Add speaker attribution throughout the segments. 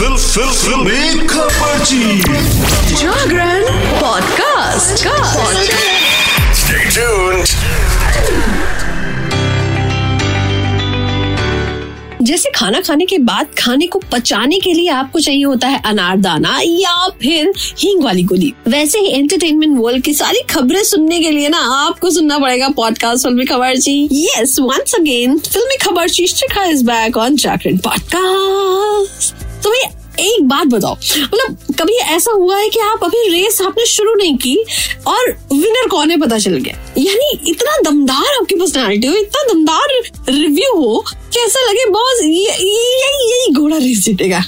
Speaker 1: Fill फिल फिल। खबरची
Speaker 2: जागरण पॉडकास्ट
Speaker 1: Stay tuned.
Speaker 2: जैसे खाना खाने के बाद खाने को पचाने के लिए आपको चाहिए होता है अनारदाना या फिर हींग वाली गोली। वैसे ही एंटरटेनमेंट वर्ल्ड की सारी खबरें सुनने के लिए ना आपको सुनना पड़ेगा पॉडकास्ट फिल्मी खबर जी यस वंस अगेन फिल्मी खबर शिका is back on Jagran podcast तो भैया, एक बात बताओ। मतलब कभी ऐसा हुआ है कि आप अभी रेस आपने शुरू नहीं की और विनर कौन है पता चल गया? यानी इतना दमदार आपकी पर्सनालिटी हो, इतना दमदार रिव्यू हो, कि ऐसा लगे बॉस यही यही घोड़ा रेस जीतेगा।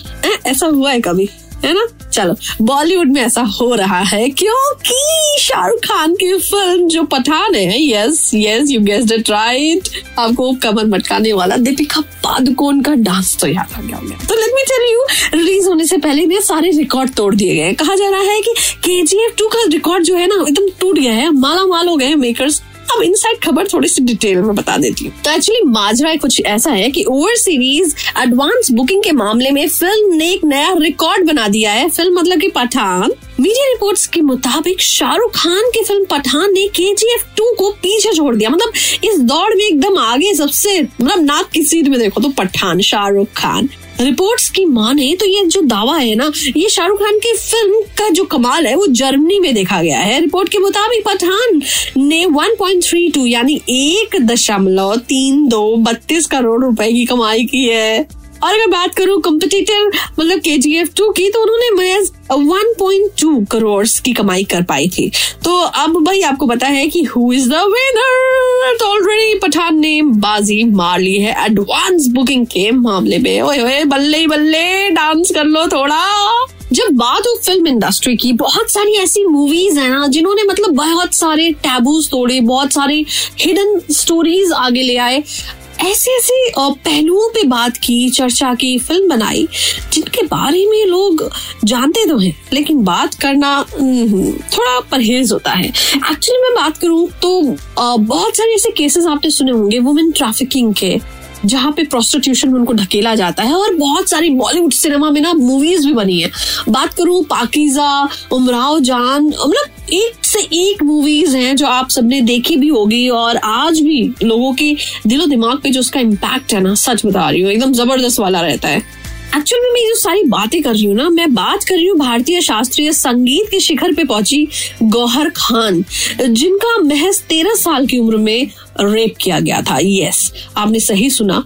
Speaker 2: ऐसा हुआ है कभी? है ना? चलो बॉलीवुड में ऐसा हो रहा है क्योंकि शाहरुख खान की फ़िल्म जो पठान है yes yes you guess it right आपको कमर मटकाने वाला दीपिका पादुकोण का डांस तो याद आ गया होगा। तो let me tell you release होने से पहले भी सारे रिकॉर्ड तोड़ दिए गए कहा जा रहा है कि के जी टू का रिकॉर्ड जो है ना, एकदम टूट गया है माला माल हो गए मेकर्स अब इनसाइड खबर थोड़ी सी डिटेल में बता देती हूँ। तो एक्चुअली माजरा कुछ ऐसा है कि ओवर सीरीज़ एडवांस बुकिंग के मामले में फ़िल्म ने एक नया रिकॉर्ड बना दिया है। फ़िल्म मतलब की पठान। मीडिया रिपोर्ट्स के मुताबिक शाहरुख खान की फ़िल्म पठान ने के जी एफ़ टू को पीछे छोड़ दिया। मतलब इस दौड़ में एकदम आगे सबसे मतलब नाक की में देखो तो पठान, शाहरुख खान। रिपोर्ट्स की माने तो ये जो दावा है ना, ये शाहरुख खान की फ़िल्म का जो कमाल है, वो जर्मनी में देखा गया है। रिपोर्ट के मुताबिक पठान ने 1.32 यानी एक दशमलव तीन दो बत्तीस करोड़ रुपए की कमाई की है। और अगर बात करूँ कॉम्पिटिटिव मतलब के जी एफ़ टू की तो उन्होंने महज 1.2 करोड़ की कमाई कर पाई थी। तो अब भाई आपको पता है कि हु इज़ द विनर तो ऑलरेडी पठान ने बाजी मार ली है एडवांस बुकिंग के मामले में। ओए ओए, बल्ले बल्ले डांस कर लो थोड़ा। जब बात हो फ़िल्म इंडस्ट्री की बहुत सारी ऐसी मूवीज़ है ना, जिन्होंने मतलब बहुत सारे टैबूज तोड़े, बहुत सारे हिडन स्टोरीज आगे ले आए। ऐसे ऐसे पहलुओं पे बात की, चर्चा की, फ़िल्म बनाई, जिनके बारे में लोग जानते तो हैं, लेकिन बात करना थोड़ा परहेज होता है। एक्चुअली मैं बात करूँ तो बहुत सारे ऐसे केसेस आपने सुने होंगे वुमेन ट्रैफिकिंग के। जहाँ पे प्रोस्टिट्यूशन में उनको ढकेला जाता है और बहुत सारी बॉलीवुड सिनेमा में ना मूवीज़ भी बनी है। बात करूँ पाकिजा, उमराव जान मतलब एक से एक मूवीज़ हैं जो आप सबने देखी भी होगी और आज भी लोगों के दिलो दिमाग पे जो उसका इम्पैक्ट है ना, सच बता रही हूँ, एकदम ज़बरदस्त वाला रहता है। एक्चुअली मैं जो सारी बातें कर रही हूँ ना, मैं बात कर रही हूँ भारतीय शास्त्रीय संगीत के शिखर पे पहुँची गौहर खान, जिनका महज तेरह साल की उम्र में रेप किया गया था। यस आपने सही सुना।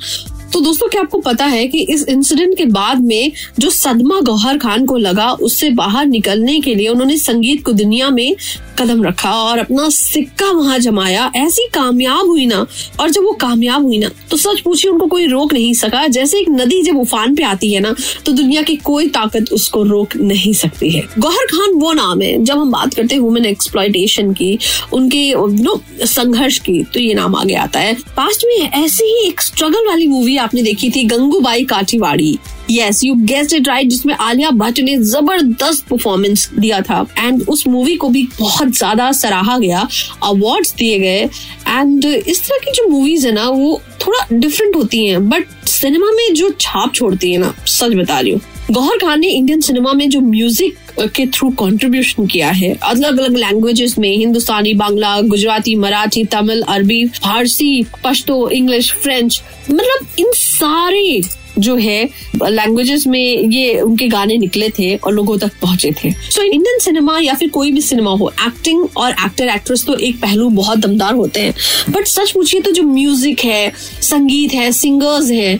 Speaker 2: तो दोस्तों, क्या आपको पता है कि इस इंसिडेंट के बाद में जो सदमा गौहर खान को लगा, उससे बाहर निकलने के लिए उन्होंने संगीत को दुनिया में कदम रखा और अपना सिक्का वहाँ जमाया। ऐसी कामयाब हुई ना, और जब वो कामयाब हुई ना तो सच पूछिए, उनको कोई रोक नहीं सका। जैसे एक नदी जब उफान पे आती है ना तो दुनिया की कोई ताकत उसको रोक नहीं सकती है। गौहर खान वो नाम है। जब हम बात करते हैं वुमेन एक्सप्लॉयटेशन की, उनके नो संघर्ष की तो ये नाम आगे आता है। पास्ट में ऐसी ही एक स्ट्रगल वाली मूवी आपने देखी थी, Gangubai Kathiawadi. Yes you guessed it right जिसमें आलिया भट्ट ने ज़बरदस्त परफॉर्मेंस दिया था। एंड उस मूवी को भी बहुत ज़्यादा सराहा गया अवार्ड्स दिए गए। एंड इस तरह की जो मूवीज़ है ना, वो थोड़ा डिफरेंट होती हैं। बट सिनेमा में जो छाप छोड़ती है ना, सच बता रही हूँ। गौहर खान ने इंडियन सिनेमा में जो म्यूज़िक के थ्रू कंट्रीब्यूशन किया है अलग अलग लैंग्वेजेस में, हिंदुस्तानी, बांग्ला, गुजराती, मराठी, तमिल, अरबी, फारसी, पश्तो, इंग्लिश, फ्रेंच मतलब इन सारे जो है लैंग्वेजेस में ये उनके गाने निकले थे और लोगों तक पहुँचे थे। सो so, इंडियन सिनेमा या फिर कोई भी सिनेमा हो एक्टिंग और एक्टर एक्ट्रेस तो एक पहलू बहुत दमदार होते हैं। बट सच पूछिए तो जो म्यूज़िक है संगीत है सिंगर्स है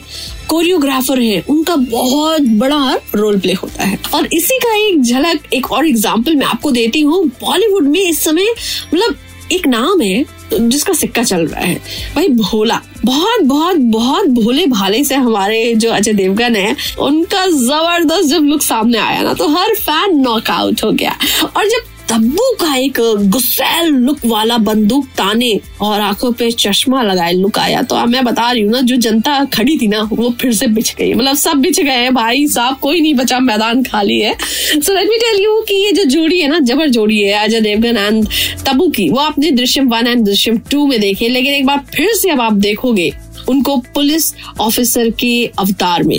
Speaker 2: कोरियोग्राफर है उनका बहुत बड़ा रोल प्ले होता है। और इसी का एक झलक एक और एग्ज़ाम्पल मैं आपको देती हूँ बॉलीवुड में इस समय मतलब एक नाम है जिसका सिक्का चल रहा है। भाई भोला, बहुत बहुत बहुत भोले भाले से हमारे जो अजय देवगन है, उनका ज़बरदस्त जब लुक सामने आया ना तो हर फ़ैन नॉकआउट हो गया। और जब तब्बू का एक गुस्सैल लुक वाला बंदूक ताने और आँखों पे चश्मा लगाए लुक आया। तो मैं बता रही हूँ ना, जो जनता खड़ी थी ना, वो फिर से बिछ गई। मतलब सब बिछ गए हैं भाई, साहब कोई नहीं बचा, मैदान खाली है। So let me tell you कि ये जो जोड़ी है ना, जबर जोड़ी है, अजय देवगन एंड तब्बू की, वो आपने Drishyam one and Drishyam two में देखे। लेकिन एक बार फिर से अब आप देखोगे उनको पुलिस ऑफिसर के अवतार में।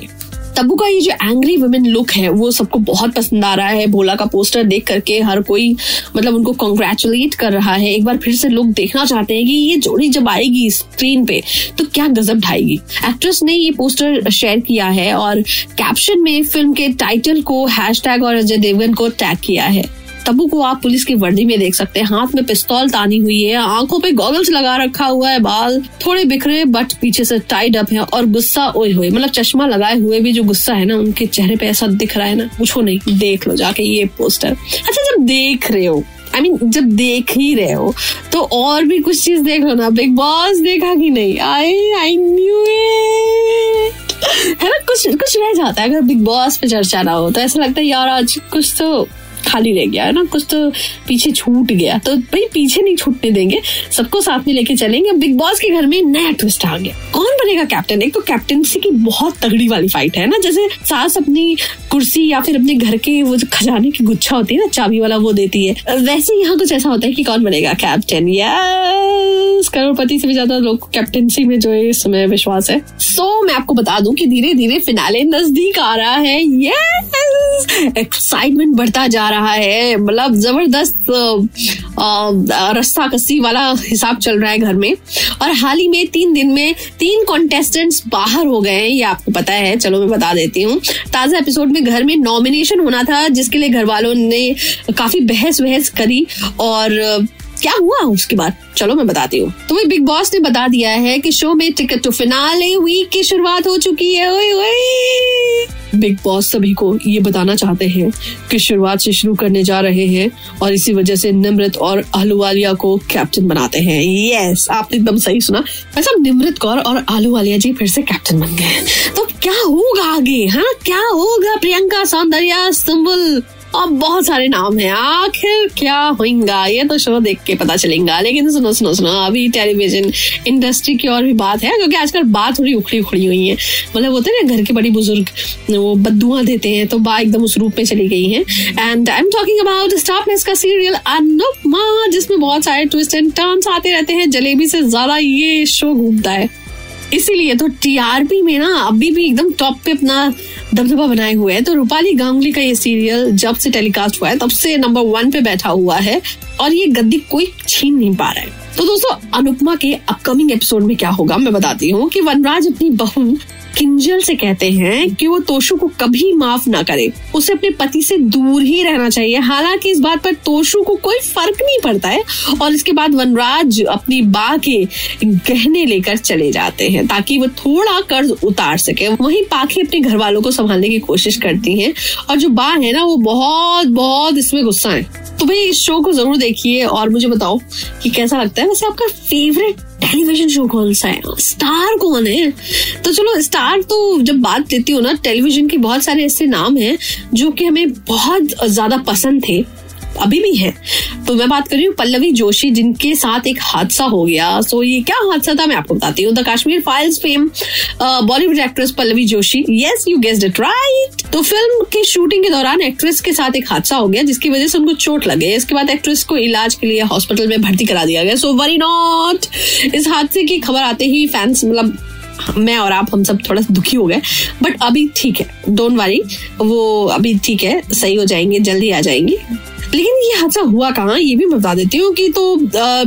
Speaker 2: तब्बू का ये जो एंग्री वुमेन लुक है, वो सबको बहुत पसंद आ रहा है। भोला का पोस्टर देख करके हर कोई मतलब उनको कॉन्ग्रेचुलेट कर रहा है। एक बार फिर से लोग देखना चाहते हैं कि ये जोड़ी जब आएगी स्क्रीन पे तो क्या गजब ढाएगी। एक्ट्रेस ने ये पोस्टर शेयर किया है और कैप्शन में फ़िल्म के टाइटल को हैश और अजय देवगन को टैग किया है। तब्बू को आप पुलिस की वर्दी में देख सकते हैं। हाथ में पिस्तौल तानी हुई है आँखों पे गॉगल्स लगा रखा हुआ है बाल। थोड़े बिखरे बट पीछे से टाइड अप है और गुस्सा ओए हुए मतलब चश्मा लगाए हुए भी जो गुस्सा है ना उनके चेहरे पे ऐसा दिख रहा है ना पूछो नहीं देख लो जाके ये पोस्टर अच्छा जब देख रहे हो आई I मीन mean, जब देख ही रहे हो तो और भी कुछ चीज़ देख लो ना बिग बॉस देखा कि नहीं? आई आई न्यू है ना कुछ कुछ रह जाता है अगर बिग बॉस पे चर्चा ना हो तो ऐसा लगता है यार आज कुछ तो खाली रह गया है ना कुछ तो पीछे छूट गया। तो भाई पीछे नहीं छूटने देंगे सबको साथ में लेके चलेंगे। बिग बॉस के घर में नया ट्विस्ट आ गया। कौन बनेगा कैप्टन एक तो कैप्टनसी की बहुत तगड़ी वाली फाइट है ना जैसे सास अपनी कुर्सी या फिर अपने घर के वो खजाने की गुच्छा होती है ना चाबी वाला वो देती है। वैसे यहाँ कुछ ऐसा होता है कि कौन बनेगा कैप्टन यस करोड़पति से भी ज़्यादा लोग कैप्टनसी में जो है इस समय विश्वास है। सो so, मैं आपको बता दूँ कि धीरे धीरे फिनाले नज़दीक आ रहा है। यस एक्साइटमेंट बढ़ता जा रहा है। मतलब ज़बरदस्त रस्ता कस्सी वाला हिसाब चल रहा है घर में। और हाल ही में तीन दिन में तीन कॉन्टेस्टेंट्स बाहर हो गए हैं, ये आपको पता है। चलो मैं बता देती हूँ। ताज़ा एपिसोड में घर में नॉमिनेशन होना था, जिसके लिए घर वालों ने काफ़ी बहस वहस करी और क्या हुआ उसके बाद? चलो मैं बताती हूँ। तो वही बिग बॉस ने बता दिया है कि शो में टिकट टू फिनाले वीक की शुरुआत हो चुकी है। ओए ओए। बिग बॉस सभी को ये बताना चाहते हैं कि शुरुआत से शुरू करने जा रहे हैं और इसी वजह से निमृत और आलूवालिया को कैप्टन बनाते हैं। यस आपने एकदम सही सुना। ऐसा निमृत कौर और आलूवालिया जी फिर से कैप्टन बन गए तो क्या होगा आगे हाँ? क्या होगा प्रियंका, सौंदर्या सुम्बुल और बहुत सारे नाम हैं। आखिर क्या होगा ये तो शो देख के पता चलेगा। लेकिन सुनो सुनो सुनो। अभी टेलीविज़न इंडस्ट्री की और भी बात है, क्योंकि आजकल बात थोड़ी उखड़ी उखड़ी हुई है। मतलब होते ना, घर के बड़ी बुज़ुर्ग, वो बदुआ देते हैं तो बा एकदम उस रूप में चली गई है। And I am talking about Star Plus का सीरियल अनुपमा जिसमें बहुत सारे ट्विस्ट एंड टर्न्स आते रहते हैं। जलेबी से ज़्यादा ये शो घूमता है। इसीलिए तो टीआरपी में ना अभी भी एकदम टॉप पे अपना दबदबा बनाए हुए है। तो रूपाली गांगुली का ये सीरियल जब से टेलीकास्ट हुआ है, तब से नंबर वन पे बैठा हुआ है और ये गद्दी कोई छीन नहीं पा रहा है। तो दोस्तों, अनुपमा के अपकमिंग एपिसोड में क्या होगा, मैं बताती हूँ कि वनराज अपनी बहू किंजल से कहते हैं कि वो तोशु को कभी माफ़ ना करे। उसे अपने पति से दूर ही रहना चाहिए। हालाँकि इस बात पर तोशु को कोई फ़र्क नहीं पड़ता है और इसके बाद वनराज अपनी बा के गहने लेकर चले जाते हैं ताकि वो थोड़ा कर्ज उतार सके। वहीं पाखी अपने घर वालों को संभालने की कोशिश करती है और जो बा है ना, वो बहुत बहुत इसमें गुस्सा है। तो भाई इस शो को ज़रूर देखिए और मुझे बताओ कि कैसा लगता है। वैसे आपका फेवरेट टेलीविज़न शो कौन सा है? स्टार कौन है? तो चलो स्टार तो जब बात देती हूँ ना टेलीविज़न के बहुत सारे ऐसे नाम हैं जो कि हमें बहुत ज़्यादा पसंद थे। अभी भी है। तो मैं बात कर रही हूँ पल्लवी जोशी, जिनके साथ एक हादसा हो गया। सो ये क्या हादसा था, मैं आपको बताती हूँ। The Kashmir files fame Bollywood actress Pallavi Joshi. Yes you guessed it right तो फ़िल्म की शूटिंग के दौरान एक्ट्रेस के साथ एक हादसा हो गया, जिसकी वजह से उनको चोट लगे। इसके बाद एक्ट्रेस को इलाज के लिए हॉस्पिटल में भर्ती करा दिया गया। सो वरी नॉट इस हादसे की खबर आते ही फैंस मतलब मैं और आप, हम सब थोड़ा सा दुखी हो गए। बट अभी ठीक है डोंट वरी वो अभी ठीक है, सही हो जाएँगे, जल्दी आ जाएँगी। लेकिन ये हादसा हुआ कहाँ? ये भी मैं बता देती हूँ कि तो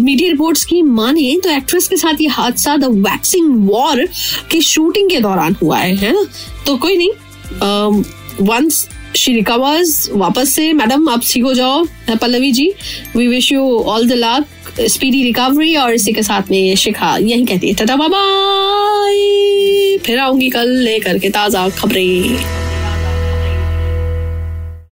Speaker 2: मीडिया रिपोर्ट्स की माने तो एक्ट्रेस के साथ ये हादसा द वैक्सिंग वॉर की शूटिंग के दौरान हुआ है है ना? तो कोई नहीं वंस शी रिकवर्स वापस से मैडम आप ठीक हो जाओ Pallavi ji. We wish you all the luck speedy recovery और इसी के साथ में शिखा यही कहती है। टाटा बाय फिर आऊँगी कल लेकर के ताज़ा खबरें।